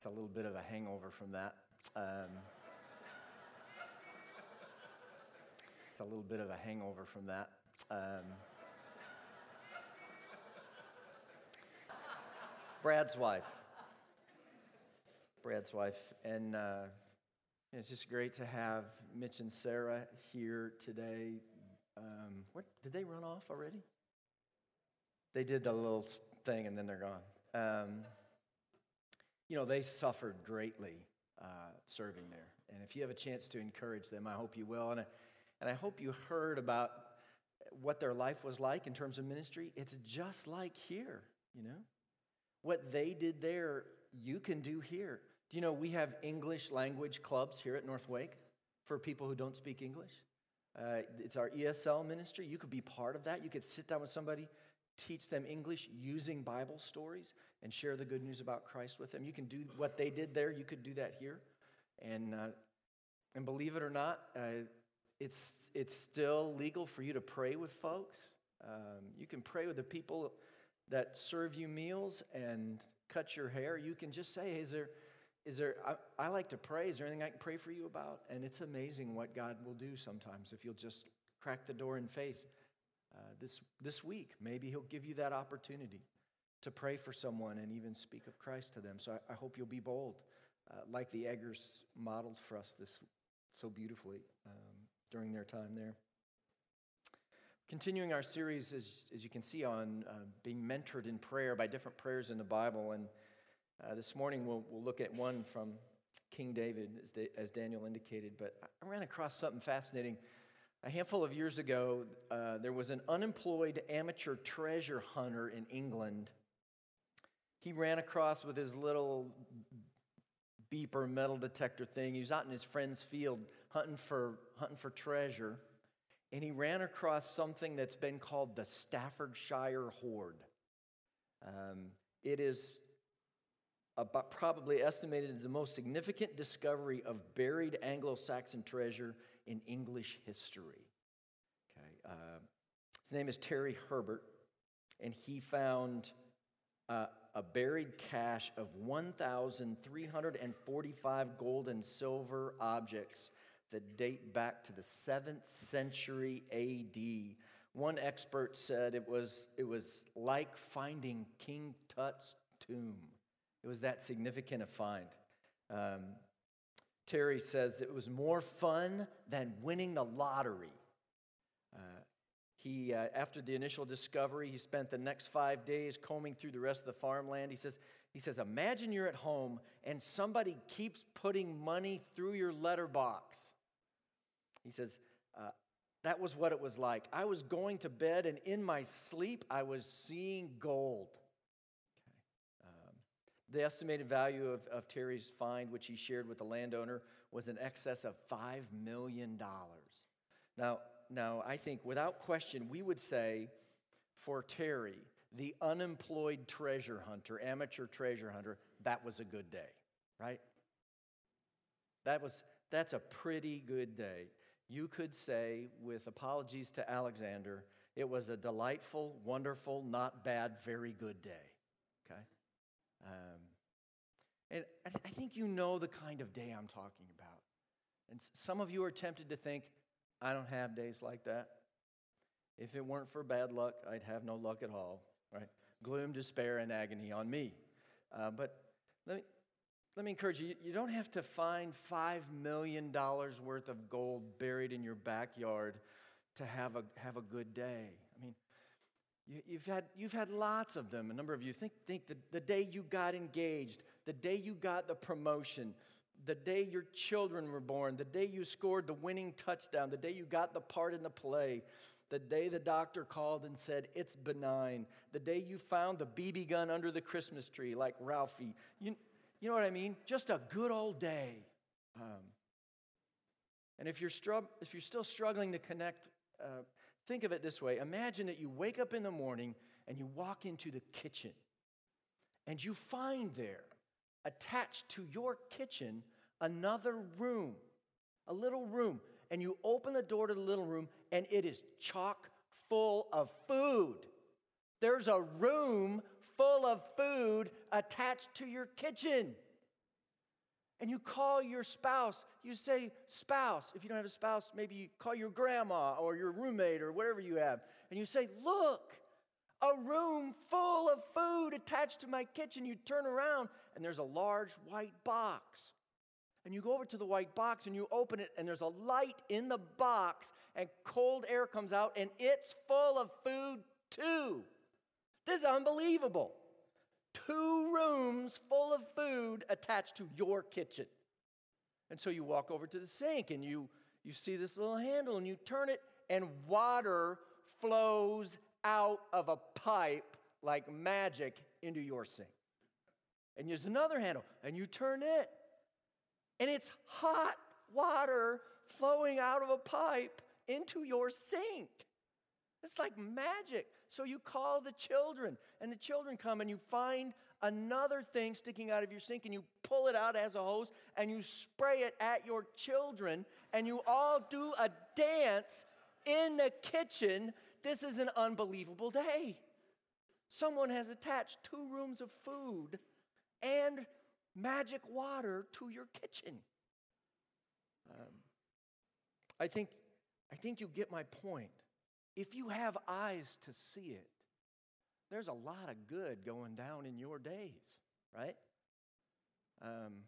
It's a little bit of a hangover from that. Um, it's a little bit of a hangover from that. Um, Brad's wife. Brad's wife. And uh, it's just great to have Mitch and Sarah here today. Um, what, did they run off already? They did the little thing and then they're gone. Um, you know, they suffered greatly uh, serving there. And if you have a chance to encourage them, I hope you will. And I, and I hope you heard about what their life was like in terms of ministry. It's just like here, you know? What they did there, you can do here. Do you know we have English language clubs here at North Wake for people who don't speak English? Uh, it's our ESL ministry. You could be part of that. You could sit down with somebody, teach them English using Bible stories, and share the good news about Christ with them. You can do what they did there, you could do that here. And, uh, and believe it or not, uh, it's, it's still legal for you to pray with folks. Um, you can pray with the people that serve you meals and cut your hair. You can just say, hey, is there, is there I, I like to pray. Is there anything I can pray for you about? And it's amazing what God will do sometimes if you'll just crack the door in faith. Uh, this, this week, maybe He'll give you that opportunity to pray for someone and even speak of Christ to them. So I, I hope you'll be bold, uh, like the Eggers modeled for us this so beautifully um, during their time there. Continuing our series, as, as you can see, on uh, being mentored in prayer by different prayers in the Bible. And uh, this morning we'll, we'll look at one from King David, as, da- as Daniel indicated. But I ran across something fascinating. A handful of years ago, uh, there was an unemployed amateur treasure hunter in England he ran across with his little beeper metal detector thing. He was out in his friend's field hunting for, hunting for treasure, and he ran across something that's been called the Staffordshire Hoard. Um, it is about, probably estimated as the most significant discovery of buried Anglo Saxon treasure in English history. Okay, uh, his name is Terry Herbert, and he found uh, a buried cache of 1,345 gold and silver objects that date back to the 7th century AD. One expert said it was, it was like finding King Tut's tomb. It was that significant a find. Um, Terry says it was more fun than winning the lottery. He, uh, after the initial discovery, he spent the next five days combing through the rest of the farmland. He says, he says, Imagine you're at home and somebody keeps putting money through your letterbox. He says, uh, That was what it was like. I was going to bed, and in my sleep, I was seeing gold. The estimated value of, of Terry's find, which he shared with the landowner, was in excess of $5 million. Now, now, I think without question, we would say for Terry, the unemployed treasure hunter, amateur treasure hunter, that was a good day, right? That was, that's a pretty good day. You could say, with apologies to Alexander, it was a delightful, wonderful, not bad, very good day. Um, and I, th- I think you know the kind of day I'm talking about. And some of you are tempted to think, I don't have days like that. If it weren't for bad luck, I'd have no luck at all, right? Gloom, despair, and agony on me. Uh, but let me, let me encourage you you don't have to find $5 million worth of gold buried in your backyard to have a, have a good day. You, have had, you've had lots of them. A number of you think, think the, the day you got engaged, the day you got the promotion, the day your children were born, the day you scored the winning touchdown, the day you got the part in the play, the day the doctor called and said, It's benign, the day you found the BB gun under the Christmas tree, like Ralphie. You, you know what I mean? Just a good old day. Um, and if you're, stru- if you're still struggling to connect, uh, think of it this way Imagine that you wake up in the morning and you walk into the kitchen and you find there attached to your kitchen another room, a little room. And you open the door to the little room, and it is chock full of food. There's a room full of food attached to your kitchen. And you call your spouse. You say, spouse. If you don't have a spouse, maybe you call your grandma or your roommate or whatever you have. And you say, look, a room full of food attached to my kitchen. You turn around and there's a large white box. And you go over to the white box and you open it, and there's a light in the box, and cold air comes out, and it's full of food too. This is unbelievable. Two rooms full of food attached to your kitchen. And so you walk over to the sink and you, you see this little handle and you turn it, and water flows out of a pipe like magic into your sink. And there's another handle, and you turn it, and it's hot water flowing out of a pipe into your sink. It's like magic. So you call the children, and the children come, and you find another thing sticking out of your sink, and you pull it out as a hose, and you spray it at your children, and you all do a dance in the kitchen. This is an unbelievable day. Someone has attached two rooms of food and magic water to your kitchen. Um, I think, I think you get my point. If you have eyes to see it, there's a lot of good going down in your days, right? Um,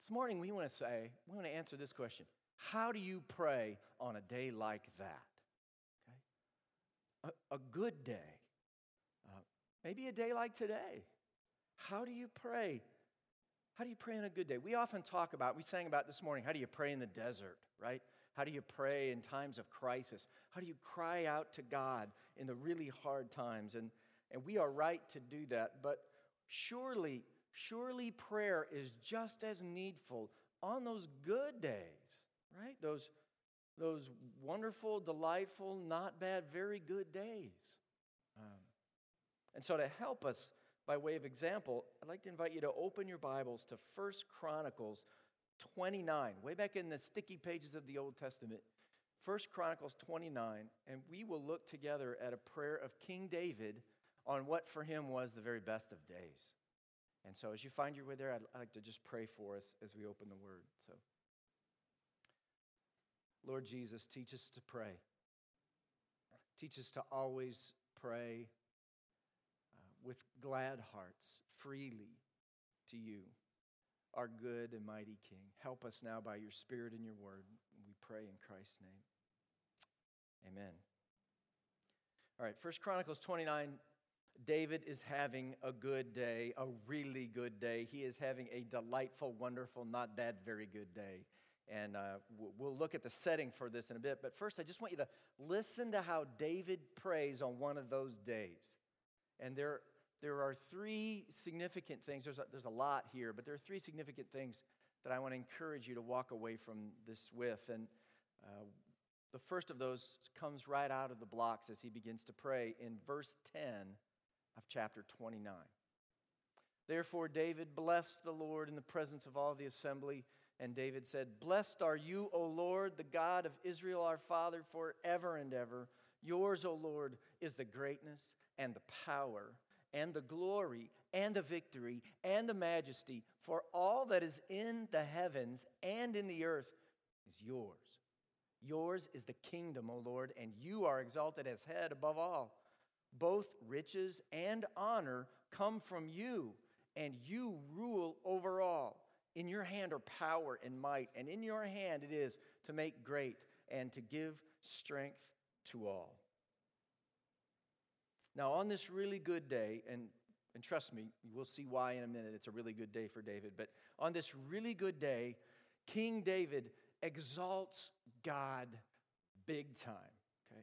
this morning, we want to say, we want to answer this question How do you pray on a day like that? Okay? A, a good day. Uh, maybe a day like today. How do you pray? How do you pray on a good day? We often talk about, we sang about this morning, how do you pray in the desert, right? How do you pray in times of crisis? How do you cry out to God in the really hard times? And, and we are right to do that, but surely, surely prayer is just as needful on those good days, right? Those, those wonderful, delightful, not bad, very good days. Um, and so to help us by way of example, I'd like to invite you to open your Bibles to First Chronicles 29, way back in the sticky pages of the Old Testament. First Chronicles 29, and we will look together at a prayer of King David on what for him was the very best of days. And so, as you find your way there, I'd, like to just pray for us as we open the Word. So, Lord Jesus, teach us to pray. Teach us to always pray uh, with glad hearts, freely to you our good and mighty King. Help us now by your Spirit and your word. We pray in Christ's name. Amen. All right, First Chronicles 29. David is having a good day, a really good day. He is having a delightful, wonderful, not that very good day. And uh, we'll look at the setting for this in a bit. But first, I just want you to listen to how David prays on one of those days. And there, there are three significant things. There's a, there's a lot here, but there are three significant things that I want to encourage you to walk away from this with. And uh, the first of those comes right out of the blocks as he begins to pray in verse 10 of chapter 29. Therefore, David blessed the Lord in the presence of all the assembly. And David said, Blessed are you, O Lord, the God of Israel, our Father, forever and ever. Yours, O Lord, is the greatness and the power and the glory and the victory and the majesty, for all that is in the heavens and in the earth is yours. Yours is the kingdom, O Lord, and you are exalted as head above all. Both riches and honor come from you, and you rule over all. In your hand are power and might, and in your hand it is to make great and to give strength to all. Now, on this really good day, and, and trust me, we'll see why in a minute it's a really good day for David, but on this really good day, King David exalts God big time. Okay?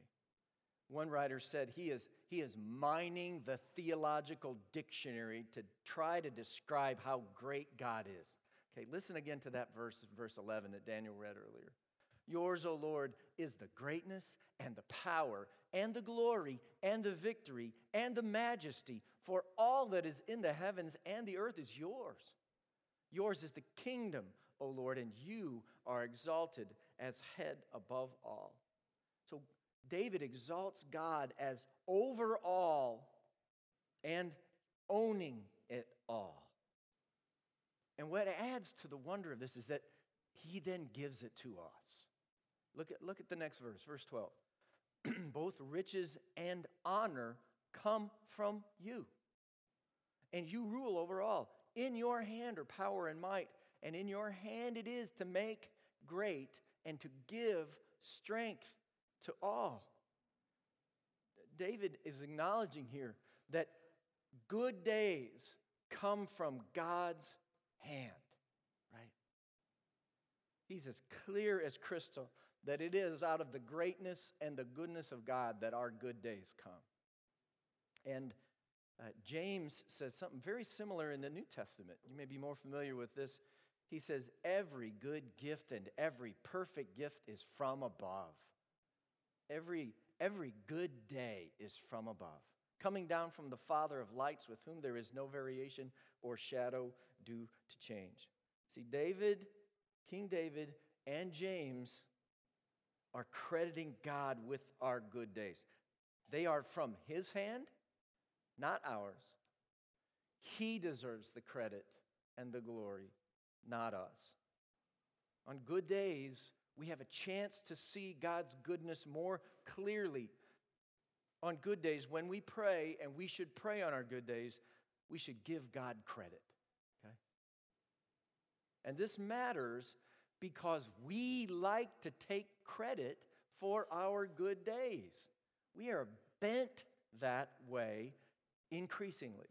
One writer said he is, he is mining the theological dictionary to try to describe how great God is. Okay, listen again to that verse, verse 11 that Daniel read earlier. Yours, O Lord, is the greatness and the power and the glory and the victory and the majesty, for all that is in the heavens and the earth is yours. Yours is the kingdom, O Lord, and you are exalted as head above all. So David exalts God as over all and owning it all. And what adds to the wonder of this is that he then gives it to us. Look at, look at the next verse, verse 12. Both riches and honor come from you, and you rule over all. In your hand are power and might, and in your hand it is to make great and to give strength to all. David is acknowledging here that good days come from God's hand, right? He's as clear as crystal that it is out of the greatness and the goodness of God that our good days come. And uh, James says something very similar in the New Testament. You may be more familiar with this. He says, Every good gift and every perfect gift is from above. Every, every good day is from above, coming down from the Father of lights, with whom there is no variation or shadow due to change. See, David, King David, and James are crediting God with our good days. They are from his hand, not ours. He deserves the credit and the glory, not us. On good days, we have a chance to see God's goodness more clearly. On good days, when we pray, and we should pray on our good days, we should give God credit. Okay? And this matters because we like to take credit for our good days. We are bent that way increasingly.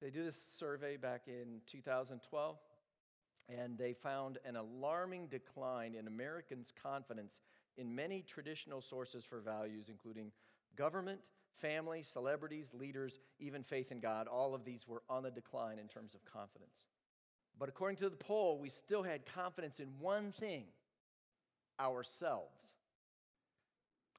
They did this survey back in 2012, and they found an alarming decline in Americans' confidence in many traditional sources for values, including government, family, celebrities, leaders, even faith in God. All of these were on the decline in terms of confidence. But according to the poll, we still had confidence in one thing ourselves.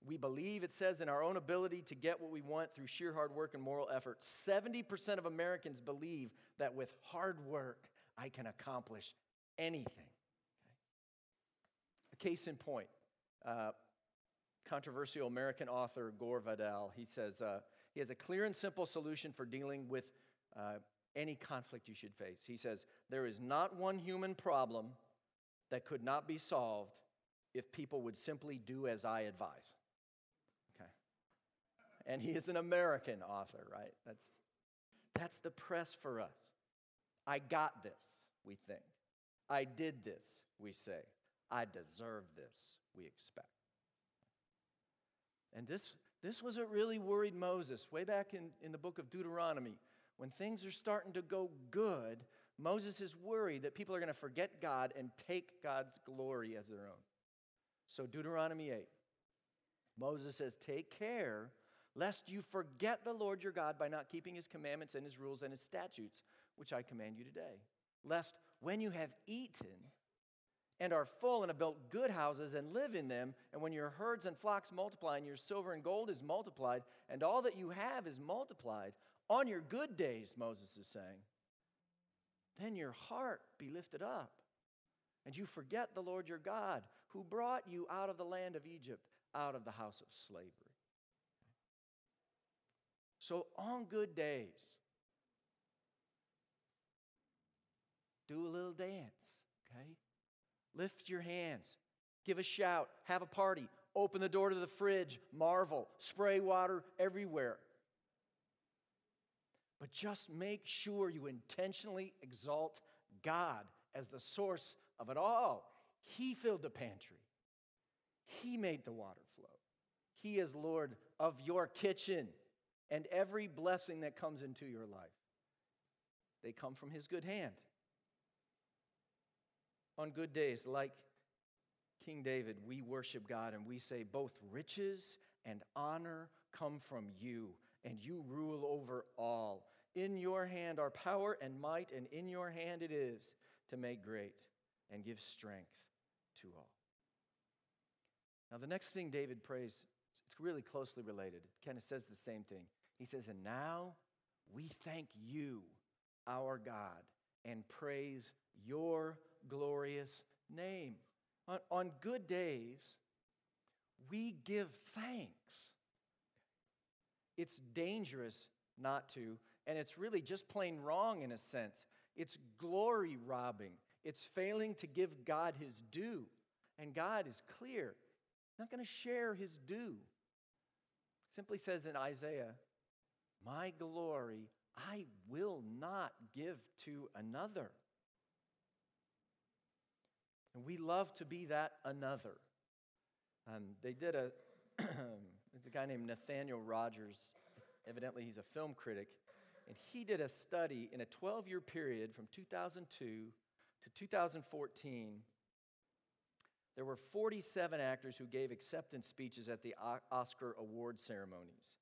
We believe, it says, in our own ability to get what we want through sheer hard work and moral effort. 70% of Americans believe that with hard work, I can accomplish anything. Okay? A case in point uh, controversial American author Gore Vidal, he says uh, he has a clear and simple solution for dealing with uh, any conflict you should face. He says, There is not one human problem that could not be solved if people would simply do as I advise. Okay. And he is an American author, right? That's, that's the press for us. I got this, we think. I did this, we say. I deserve this, we expect. And this, this was what really worried Moses way back in, in the book of Deuteronomy. When things are starting to go good, Moses is worried that people are going to forget God and take God's glory as their own. So, Deuteronomy 8, Moses says, Take care lest you forget the Lord your God by not keeping his commandments and his rules and his statutes, which I command you today. Lest when you have eaten and are full and have built good houses and live in them, and when your herds and flocks multiply and your silver and gold is multiplied, and all that you have is multiplied, on your good days, Moses is saying, then your heart be lifted up, and you forget the Lord your God, who brought you out of the land of Egypt, out of the house of slavery. So, on good days, do a little dance, okay? Lift your hands, give a shout, have a party, open the door to the fridge, marvel, spray water everywhere. But just make sure you intentionally exalt God as the source of it all. He filled the pantry, He made the water flow. He is Lord of your kitchen and every blessing that comes into your life. They come from His good hand. On good days, like King David, we worship God and we say, both riches and honor come from you, and you rule over all. In your hand are power and might, and in your hand it is to make great and give strength to all. Now, the next thing David prays, it's really closely related. It kind of says the same thing. He says, And now we thank you, our God, and praise your glorious name. On, on good days, we give thanks. It's dangerous not to and it's really just plain wrong in a sense. It's glory robbing. It's failing to give God his due. And God is clear, not going to share his due. Simply says in Isaiah, My glory I will not give to another. And we love to be that another. Um, they did a, it's a guy named Nathaniel Rogers. Evidently, he's a film critic. And he did a study in a 12 year period from 2002 to 2014. There were 47 actors who gave acceptance speeches at the Oscar award ceremonies.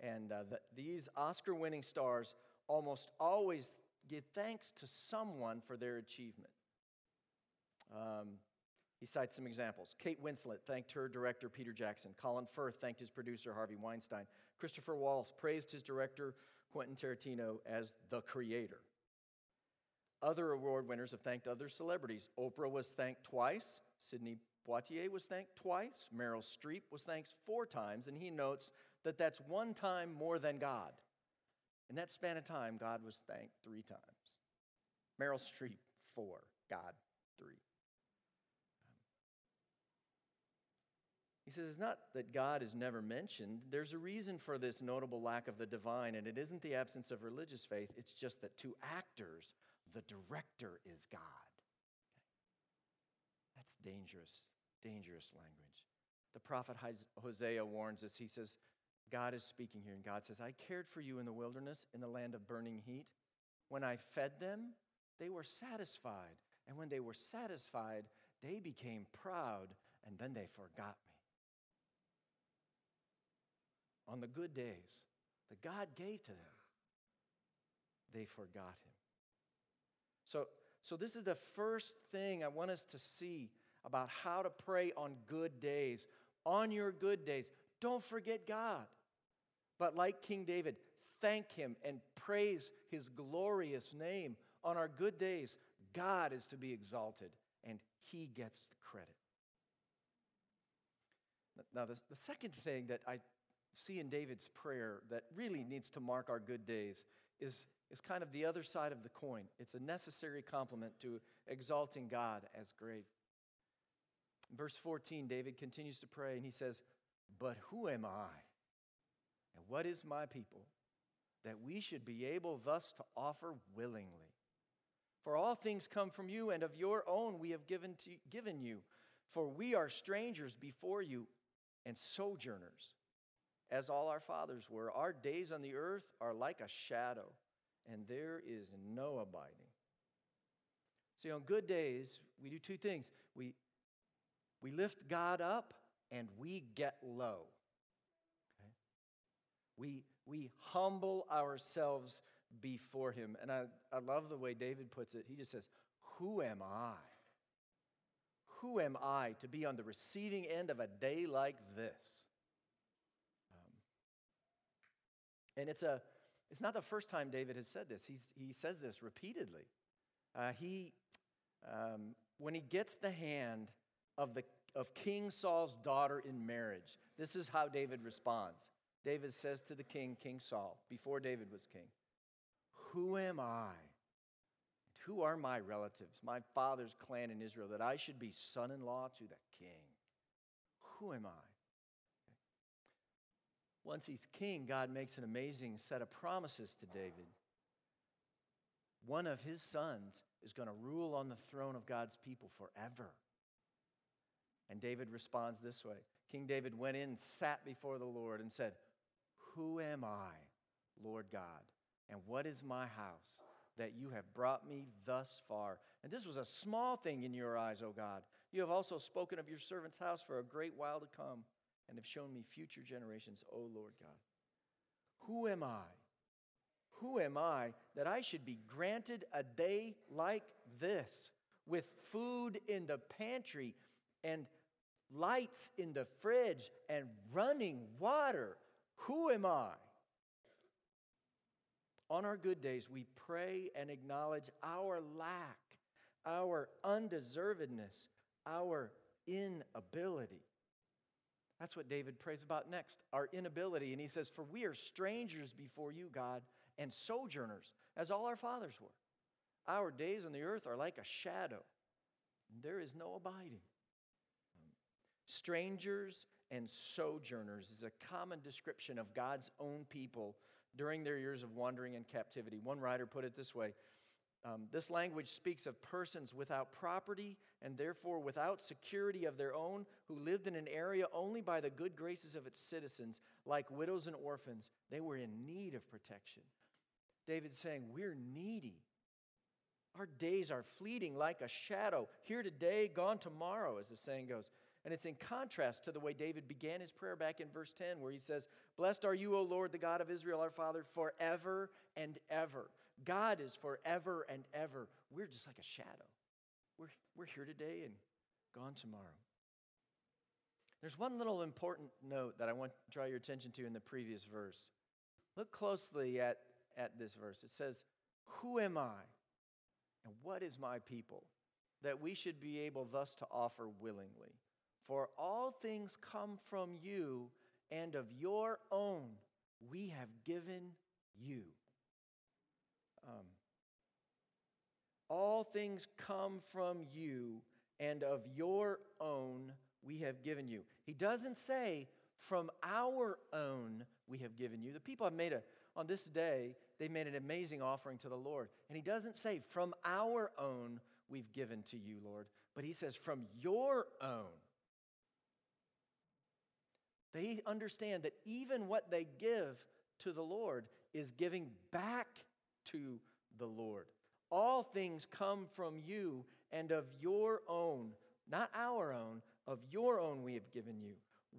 And uh, the, these Oscar winning stars almost always give thanks to someone for their achievement. Um, he cites some examples. Kate Winslet thanked her director, Peter Jackson. Colin Firth thanked his producer, Harvey Weinstein. Christopher Waltz praised his director, Quentin Tarantino, as the creator. Other award winners have thanked other celebrities. Oprah was thanked twice. Sidney Poitier was thanked twice. Meryl Streep was thanked four times. And he notes that that's one time more than God. In that span of time, God was thanked three times. Meryl Streep, four. God, three. He says it's not that God is never mentioned. There's a reason for this notable lack of the divine, and it isn't the absence of religious faith. It's just that to actors, the director is God. That's dangerous, dangerous language. The prophet Hosea warns us. He says, God is speaking here, and God says, I cared for you in the wilderness, in the land of burning heat. When I fed them, they were satisfied. And when they were satisfied, they became proud, and then they forgot me. On the good days that God gave to them, they forgot Him. So, so this is the first thing I want us to see about how to pray on good days. On your good days, don't forget God. But like King David, thank him and praise his glorious name. On our good days, God is to be exalted and he gets the credit. Now, the, the second thing that I see in David's prayer that really needs to mark our good days is, is kind of the other side of the coin. It's a necessary complement to exalting God as great. In verse 14, David continues to pray and he says, But who am I? And what is my people? That we should be able thus to offer willingly. For all things come from you, and of your own we have given, to, given you. For we are strangers before you and sojourners, as all our fathers were. Our days on the earth are like a shadow, and there is no abiding. See, on good days, we do two things we, we lift God up and we get low. We, we humble ourselves before him. And I, I love the way David puts it. He just says, Who am I? Who am I to be on the receiving end of a day like this? Um, and it's, a, it's not the first time David has said this. He's, he says this repeatedly. Uh, he, um, when he gets the hand of, the, of King Saul's daughter in marriage, this is how David responds. David says to the king, King Saul, before David was king, Who am I? Who are my relatives, my father's clan in Israel, that I should be son in law to the king? Who am I? Once he's king, God makes an amazing set of promises to David. One of his sons is going to rule on the throne of God's people forever. And David responds this way King David went in, sat before the Lord, and said, who am I, Lord God? And what is my house that you have brought me thus far? And this was a small thing in your eyes, O God. You have also spoken of your servant's house for a great while to come and have shown me future generations, O Lord God. Who am I? Who am I that I should be granted a day like this with food in the pantry and lights in the fridge and running water? Who am I? On our good days, we pray and acknowledge our lack, our undeservedness, our inability. That's what David prays about next our inability. And he says, For we are strangers before you, God, and sojourners, as all our fathers were. Our days on the earth are like a shadow, there is no abiding. Um, strangers and sojourners is a common description of God's own people during their years of wandering and captivity. One writer put it this way um, This language speaks of persons without property and therefore without security of their own, who lived in an area only by the good graces of its citizens, like widows and orphans. They were in need of protection. David's saying, We're needy. Our days are fleeting like a shadow, here today, gone tomorrow, as the saying goes. And it's in contrast to the way David began his prayer back in verse 10, where he says, Blessed are you, O Lord, the God of Israel, our Father, forever and ever. God is forever and ever. We're just like a shadow. We're, we're here today and gone tomorrow. There's one little important note that I want to draw your attention to in the previous verse. Look closely at, at this verse. It says, Who am I? And what is my people? That we should be able thus to offer willingly. For all things come from you, and of your own we have given you. Um, all things come from you, and of your own we have given you. He doesn't say, from our own we have given you. The people have made a, on this day, they made an amazing offering to the Lord. And he doesn't say, from our own we've given to you, Lord, but he says, from your own they understand that even what they give to the Lord is giving back to the Lord. All things come from you and of your own, not our own, of your own we have given you.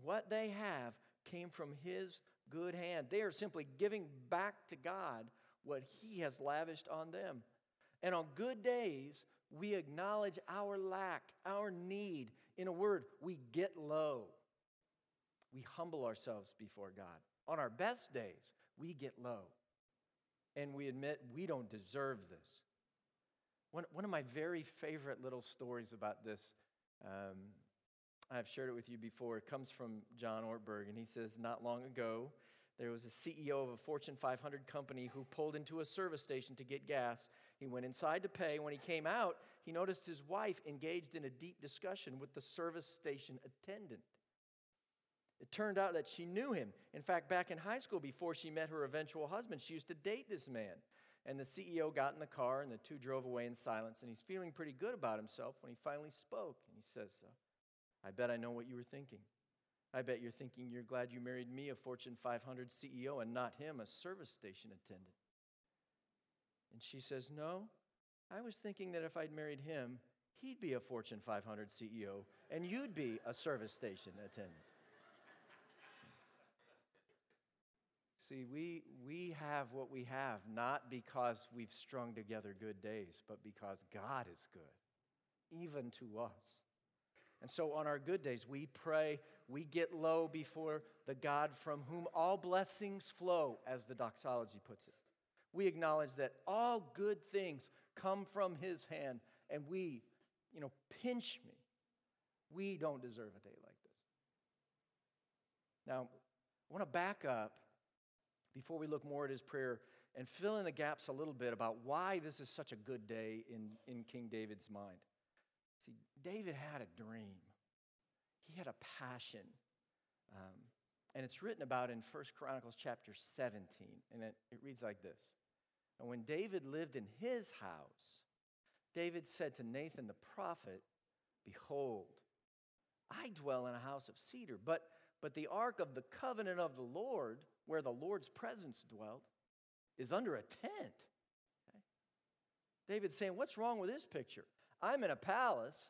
What they have came from His good hand. They are simply giving back to God what He has lavished on them. And on good days, we acknowledge our lack, our need. In a word, we get low we humble ourselves before God. On our best days, we get low and we admit we don't deserve this. One, one of my very favorite little stories about this, um, I've shared it with you before. It comes from John Ortberg, and he says, Not long ago, there was a CEO of a Fortune 500 company who pulled into a service station to get gas. He went inside to pay. When he came out, he noticed his wife engaged in a deep discussion with the service station attendant. It turned out that she knew him. In fact, back in high school, before she met her eventual husband, she used to date this man. And the CEO got in the car, and the two drove away in silence. And he's feeling pretty good about himself when he finally spoke. And he says, I bet I know what you were thinking. I bet you're thinking you're glad you married me, a Fortune 500 CEO, and not him, a service station attendant. And she says, No, I was thinking that if I'd married him, he'd be a Fortune 500 CEO, and you'd be a service station attendant. See, we, we have what we have not because we've strung together good days, but because God is good, even to us. And so on our good days, we pray, we get low before the God from whom all blessings flow, as the doxology puts it. We acknowledge that all good things come from his hand, and we, you know, pinch me. We don't deserve a day like this. Now, I want to back up before we look more at his prayer and fill in the gaps a little bit about why this is such a good day in, in King David's mind. See, David had a dream, he had a passion. Um, and it's written about in 1 Chronicles chapter 17. And it, it reads like this And when David lived in his house, David said to Nathan the prophet, Behold, I dwell in a house of cedar, but, but the ark of the covenant of the Lord where the Lord's presence dwelled, is under a tent. Okay? David's saying, What's wrong with this picture? I'm in a palace.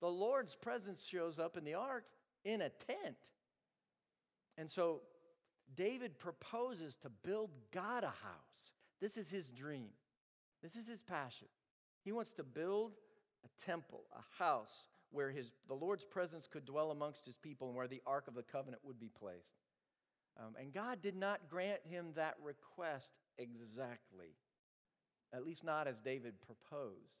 The Lord's presence shows up in the ark in a tent. And so David proposes to build God a house. This is his dream, this is his passion. He wants to build a temple, a house where his, the Lord's presence could dwell amongst his people and where the Ark of the Covenant would be placed. Um, and God did not grant him that request exactly, at least not as David proposed.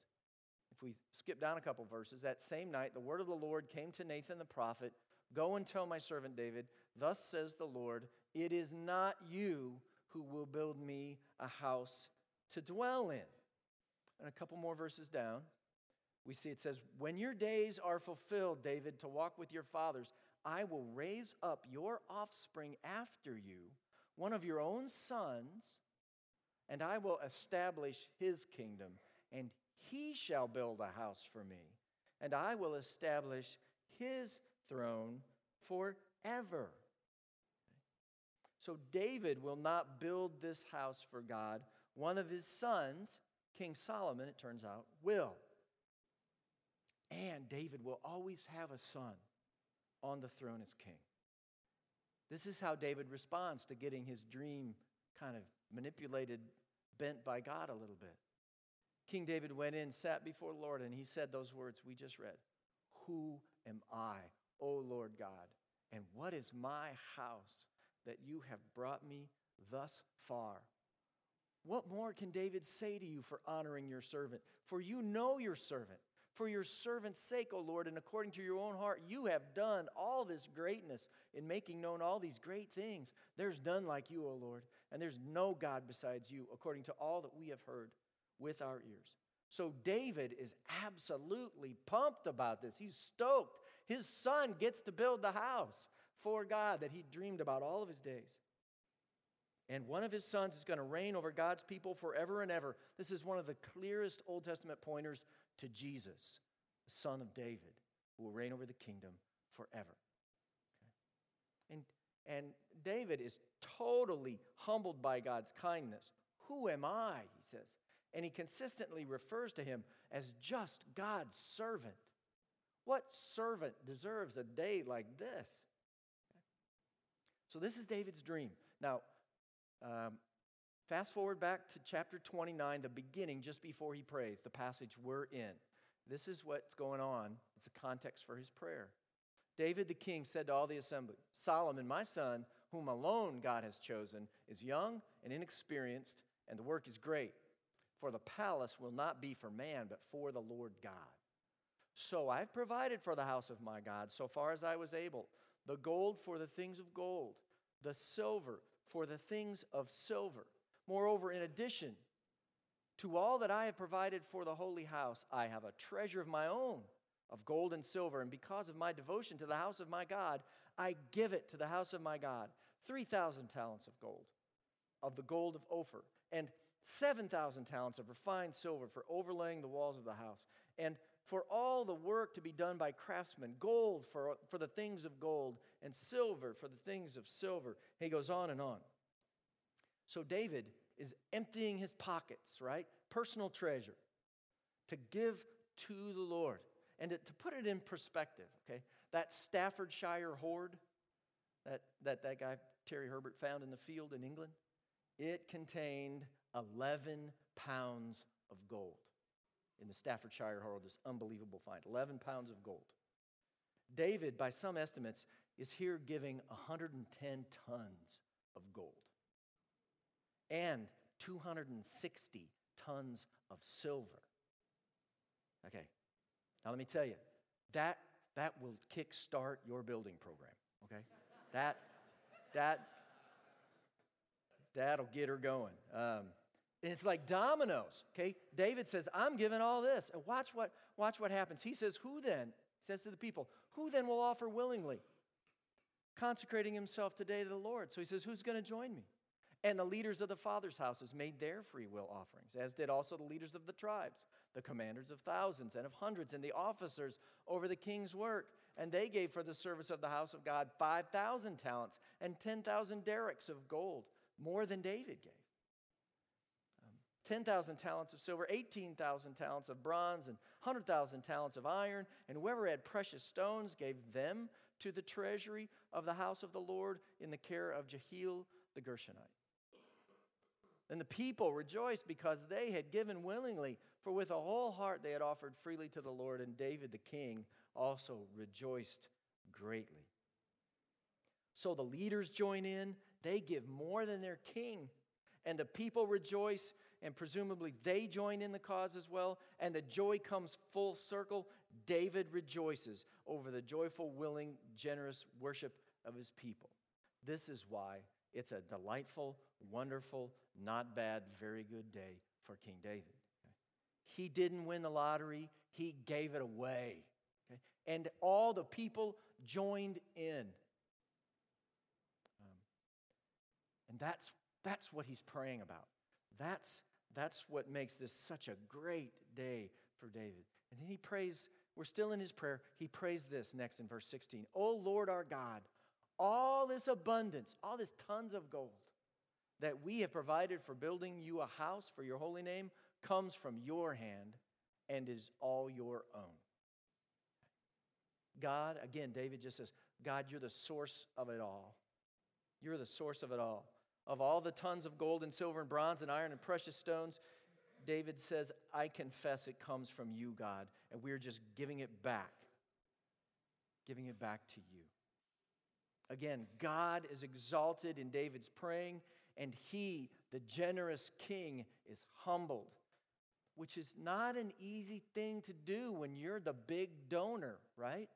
If we skip down a couple verses, that same night, the word of the Lord came to Nathan the prophet Go and tell my servant David, Thus says the Lord, it is not you who will build me a house to dwell in. and a couple more verses down, we see it says, When your days are fulfilled, David, to walk with your fathers, I will raise up your offspring after you, one of your own sons, and I will establish his kingdom, and he shall build a house for me, and I will establish his throne forever. So David will not build this house for God. One of his sons, King Solomon, it turns out, will. And David will always have a son on the throne as king. This is how David responds to getting his dream kind of manipulated, bent by God a little bit. King David went in, sat before the Lord, and he said those words we just read Who am I, O Lord God? And what is my house that you have brought me thus far? What more can David say to you for honoring your servant? For you know your servant. For your servant's sake, O Lord, and according to your own heart, you have done all this greatness in making known all these great things. There's none like you, O Lord, and there's no God besides you, according to all that we have heard with our ears. So David is absolutely pumped about this. He's stoked. His son gets to build the house for God that he dreamed about all of his days. And one of his sons is going to reign over God's people forever and ever. This is one of the clearest Old Testament pointers to Jesus, the son of David, who will reign over the kingdom forever. Okay? And, and David is totally humbled by God's kindness. Who am I? He says. And he consistently refers to him as just God's servant. What servant deserves a day like this? So, this is David's dream. Now, um, fast forward back to chapter 29, the beginning, just before he prays, the passage we're in. This is what's going on. It's a context for his prayer. David the king said to all the assembly Solomon, my son, whom alone God has chosen, is young and inexperienced, and the work is great. For the palace will not be for man, but for the Lord God. So I've provided for the house of my God so far as I was able the gold for the things of gold, the silver for the things of silver. Moreover, in addition to all that I have provided for the holy house, I have a treasure of my own of gold and silver. And because of my devotion to the house of my God, I give it to the house of my God 3,000 talents of gold, of the gold of Ophir, and 7,000 talents of refined silver for overlaying the walls of the house, and for all the work to be done by craftsmen, gold for, for the things of gold, and silver for the things of silver. He goes on and on. So David is emptying his pockets, right? Personal treasure to give to the Lord. And to, to put it in perspective, okay, that Staffordshire hoard that, that that guy Terry Herbert found in the field in England, it contained 11 pounds of gold in the Staffordshire hoard, this unbelievable find 11 pounds of gold. David, by some estimates, is here giving 110 tons of gold and 260 tons of silver. Okay, now let me tell you, that, that will kickstart your building program, okay? that, that, that'll get her going. Um, and it's like dominoes, okay? David says, I'm giving all this. And watch what, watch what happens. He says, Who then, says to the people, who then will offer willingly? Consecrating himself today to the Lord. So he says, Who's going to join me? And the leaders of the father's houses made their free will offerings, as did also the leaders of the tribes, the commanders of thousands and of hundreds, and the officers over the king's work. And they gave for the service of the house of God 5,000 talents and 10,000 darics of gold, more than David gave. 10,000 talents of silver, 18,000 talents of bronze, and 100,000 talents of iron. And whoever had precious stones gave them to the treasury of the house of the Lord in the care of Jehiel the Gershonite. And the people rejoiced because they had given willingly, for with a whole heart they had offered freely to the Lord. And David the king also rejoiced greatly. So the leaders join in, they give more than their king. And the people rejoice and presumably they join in the cause as well, and the joy comes full circle. David rejoices over the joyful, willing, generous worship of his people. This is why it's a delightful, wonderful, not bad, very good day for King David. He didn't win the lottery, he gave it away. And all the people joined in. Um, and that's, that's what he's praying about. That's, that's what makes this such a great day for David. And then he prays, we're still in his prayer. He prays this next in verse 16 Oh Lord our God, all this abundance, all this tons of gold that we have provided for building you a house for your holy name comes from your hand and is all your own. God, again, David just says, God, you're the source of it all. You're the source of it all. Of all the tons of gold and silver and bronze and iron and precious stones, David says, I confess it comes from you, God, and we're just giving it back. Giving it back to you. Again, God is exalted in David's praying, and he, the generous king, is humbled, which is not an easy thing to do when you're the big donor, right?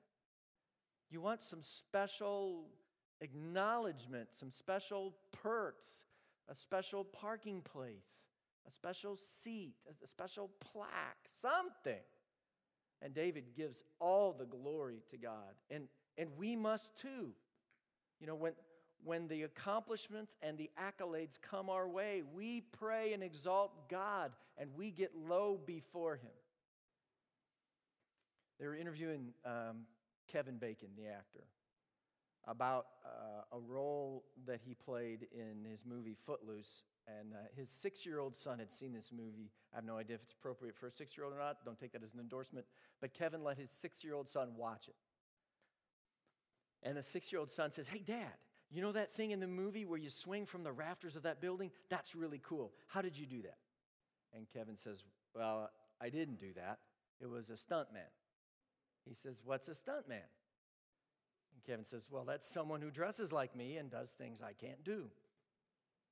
You want some special acknowledgement, some special perks, a special parking place, a special seat, a special plaque, something. And David gives all the glory to God. And, and we must too. You know, when, when the accomplishments and the accolades come our way, we pray and exalt God and we get low before Him. They were interviewing um, Kevin Bacon, the actor, about uh, a role that he played in his movie Footloose. And uh, his six year old son had seen this movie. I have no idea if it's appropriate for a six year old or not. Don't take that as an endorsement. But Kevin let his six year old son watch it. And the six year old son says, Hey, dad, you know that thing in the movie where you swing from the rafters of that building? That's really cool. How did you do that? And Kevin says, Well, I didn't do that. It was a stunt man. He says, What's a stunt man? Kevin says, Well, that's someone who dresses like me and does things I can't do.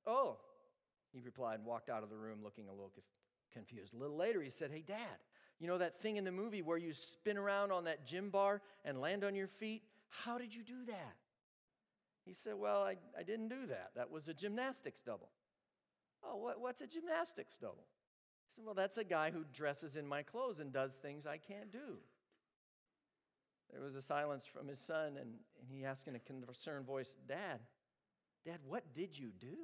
Oh, he replied and walked out of the room looking a little confused. A little later, he said, Hey, Dad, you know that thing in the movie where you spin around on that gym bar and land on your feet? How did you do that? He said, Well, I, I didn't do that. That was a gymnastics double. Oh, what, what's a gymnastics double? He said, Well, that's a guy who dresses in my clothes and does things I can't do. There was a silence from his son, and, and he asked in a concerned voice, Dad, Dad, what did you do?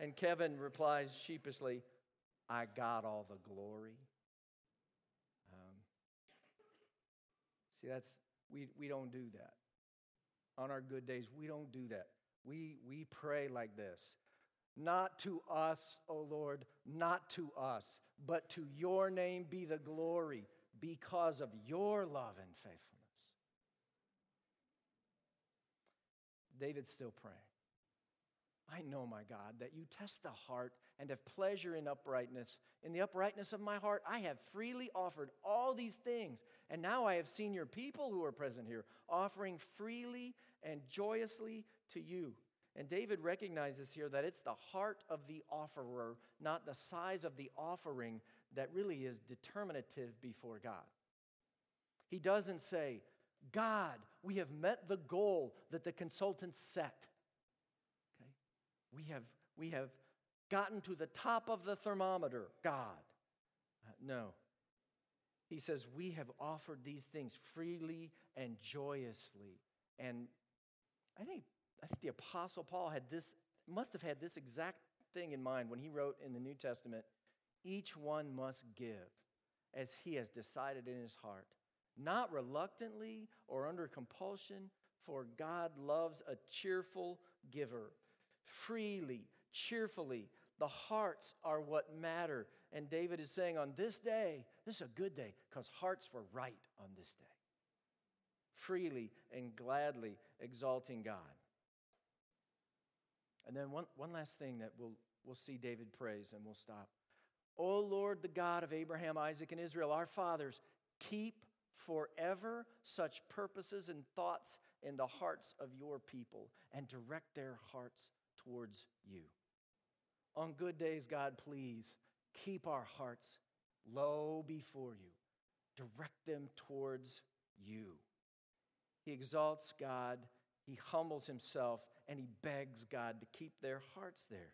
and Kevin replies sheepishly, I got all the glory. Um, see, that's we, we don't do that. On our good days, we don't do that. We, we pray like this Not to us, O Lord, not to us, but to your name be the glory because of your love and faithfulness. David's still praying. I know, my God, that you test the heart and have pleasure in uprightness. In the uprightness of my heart, I have freely offered all these things. And now I have seen your people who are present here offering freely and joyously to you. And David recognizes here that it's the heart of the offerer, not the size of the offering, that really is determinative before God. He doesn't say, God, we have met the goal that the consultants set. Okay? We have, we have gotten to the top of the thermometer, God. Uh, no. He says, We have offered these things freely and joyously. And I think, I think the Apostle Paul had this, must have had this exact thing in mind when he wrote in the New Testament each one must give as he has decided in his heart, not reluctantly or under compulsion, for God loves a cheerful giver. Freely, cheerfully, the hearts are what matter. And David is saying, on this day, this is a good day because hearts were right on this day. Freely and gladly exalting God. And then one, one last thing that we'll, we'll see David praise and we'll stop. O Lord, the God of Abraham, Isaac, and Israel, our fathers, keep forever such purposes and thoughts in the hearts of your people and direct their hearts towards you. On good days, God, please keep our hearts low before you, direct them towards you. He exalts God, he humbles himself, and he begs God to keep their hearts there.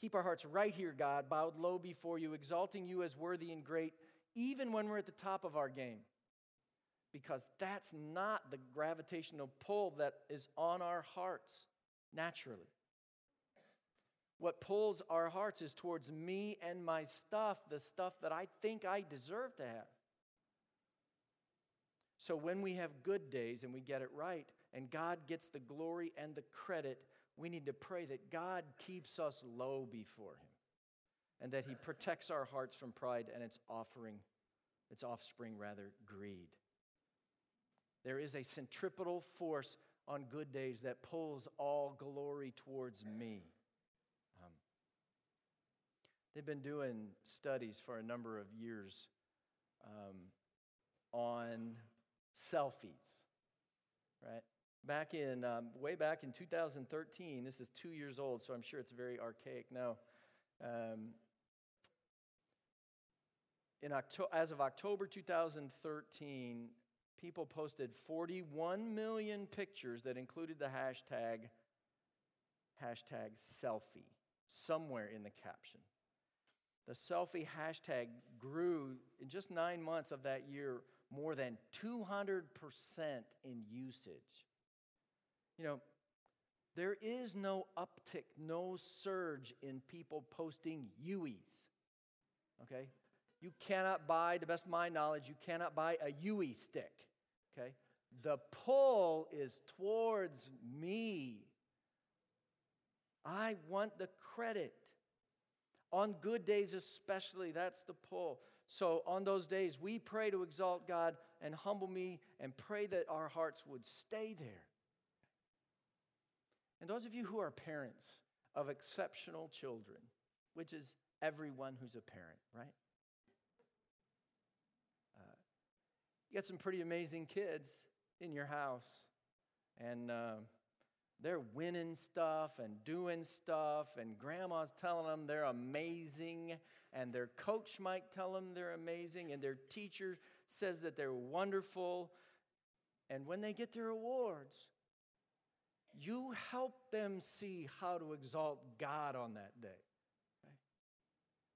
Keep our hearts right here, God, bowed low before you, exalting you as worthy and great, even when we're at the top of our game. Because that's not the gravitational pull that is on our hearts naturally. What pulls our hearts is towards me and my stuff, the stuff that I think I deserve to have. So when we have good days and we get it right, and God gets the glory and the credit, we need to pray that God keeps us low before Him and that He protects our hearts from pride and its offering, its offspring, rather, greed. There is a centripetal force on good days that pulls all glory towards me. Um, they've been doing studies for a number of years um, on selfies, right? Back in, um, way back in 2013, this is two years old, so I'm sure it's very archaic now. Um, in Octo- as of October 2013, people posted 41 million pictures that included the hashtag hashtag selfie somewhere in the caption. The selfie hashtag grew in just nine months of that year more than 200% in usage. You know, there is no uptick, no surge in people posting Uis. Okay? You cannot buy, to best my knowledge, you cannot buy a Yui stick. Okay? The pull is towards me. I want the credit. On good days, especially, that's the pull. So, on those days, we pray to exalt God and humble me and pray that our hearts would stay there. And those of you who are parents of exceptional children, which is everyone who's a parent, right? Uh, you got some pretty amazing kids in your house, and uh, they're winning stuff and doing stuff, and grandma's telling them they're amazing, and their coach might tell them they're amazing, and their teacher says that they're wonderful. And when they get their awards, you help them see how to exalt God on that day. Okay?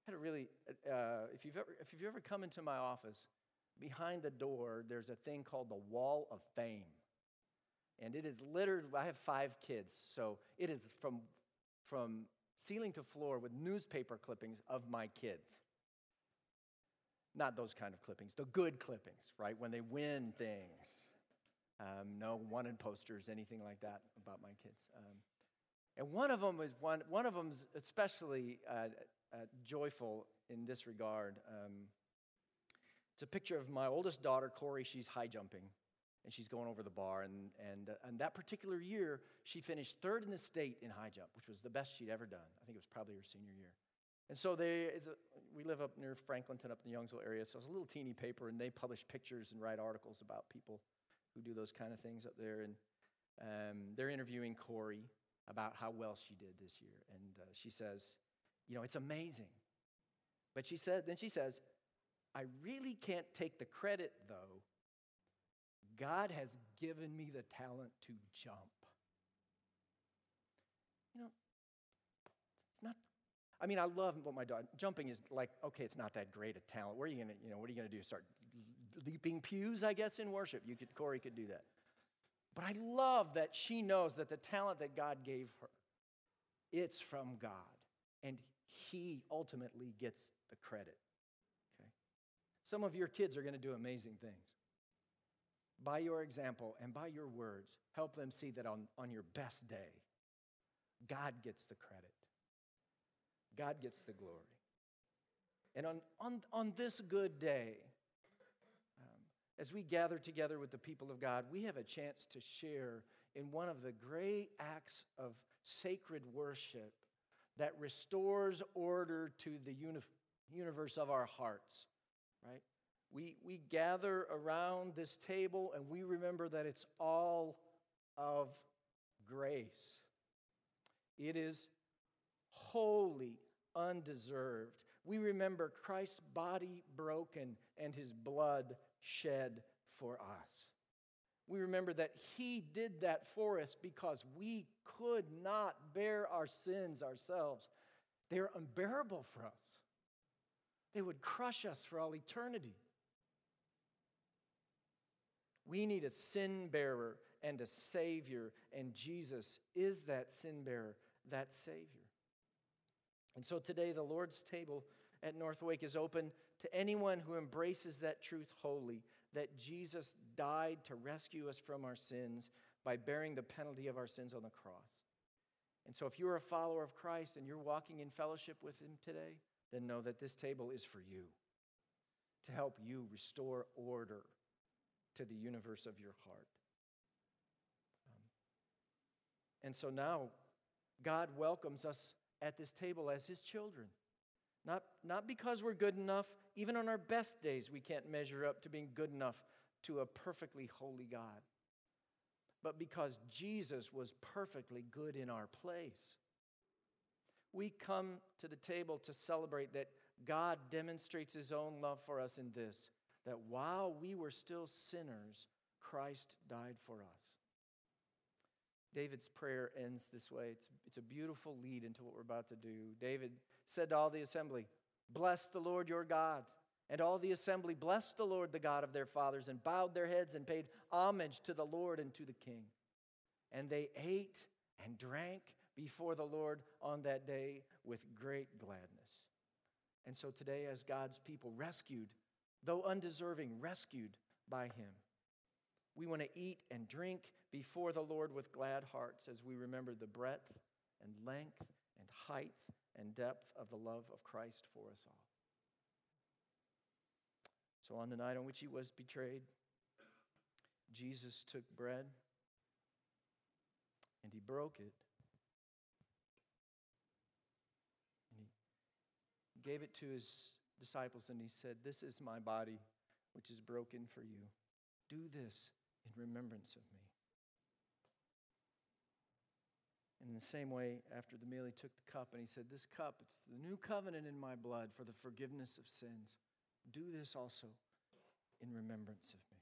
I had a really, uh, if, you've ever, if you've ever come into my office, behind the door, there's a thing called the Wall of Fame. And it is littered, I have five kids, so it is from, from ceiling to floor with newspaper clippings of my kids. Not those kind of clippings, the good clippings, right? When they win things. Um, no wanted posters, anything like that about my kids. Um, and one of them was one, one of them's especially uh, uh, joyful in this regard. Um, it's a picture of my oldest daughter, Corey. She's high jumping and she's going over the bar. And, and, uh, and that particular year, she finished third in the state in high jump, which was the best she'd ever done. I think it was probably her senior year. And so they, a, we live up near Franklinton, up in the Youngsville area. So it's a little teeny paper, and they publish pictures and write articles about people who do those kind of things up there. And um, they're interviewing Corey about how well she did this year. And uh, she says, You know, it's amazing. But she said, then she says, I really can't take the credit though. God has given me the talent to jump. You know, it's not. I mean, I love what my daughter jumping is like. Okay, it's not that great a talent. Where are you gonna? You know, what are you gonna do? Start leaping pews, I guess, in worship. You could, Corey could do that. But I love that she knows that the talent that God gave her, it's from God. And He ultimately gets the credit. Okay? Some of your kids are going to do amazing things. By your example and by your words, help them see that on, on your best day, God gets the credit. God gets the glory. And on, on, on this good day, as we gather together with the people of God, we have a chance to share in one of the great acts of sacred worship that restores order to the uni- universe of our hearts, right? We, we gather around this table and we remember that it's all of grace. It is wholly undeserved. We remember Christ's body broken and his blood shed for us. We remember that He did that for us because we could not bear our sins ourselves. They are unbearable for us. They would crush us for all eternity. We need a sin bearer and a Savior, and Jesus is that sin bearer, that Savior. And so today, the Lord's table at Northwake is open to anyone who embraces that truth wholly that Jesus died to rescue us from our sins by bearing the penalty of our sins on the cross. And so, if you're a follower of Christ and you're walking in fellowship with Him today, then know that this table is for you to help you restore order to the universe of your heart. Um, and so now, God welcomes us at this table as His children. Not, not because we're good enough, even on our best days, we can't measure up to being good enough to a perfectly holy God, but because Jesus was perfectly good in our place. We come to the table to celebrate that God demonstrates his own love for us in this that while we were still sinners, Christ died for us. David's prayer ends this way. It's, it's a beautiful lead into what we're about to do. David said to all the assembly, Bless the Lord your God. And all the assembly blessed the Lord, the God of their fathers, and bowed their heads and paid homage to the Lord and to the king. And they ate and drank before the Lord on that day with great gladness. And so today, as God's people rescued, though undeserving, rescued by Him, we want to eat and drink before the Lord with glad hearts as we remember the breadth and length and height and depth of the love of Christ for us all. So, on the night on which he was betrayed, Jesus took bread and he broke it. And he gave it to his disciples and he said, This is my body, which is broken for you. Do this in remembrance of me. In the same way, after the meal, he took the cup and he said, This cup, it's the new covenant in my blood for the forgiveness of sins. Do this also in remembrance of me.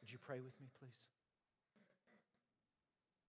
Would you pray with me, please?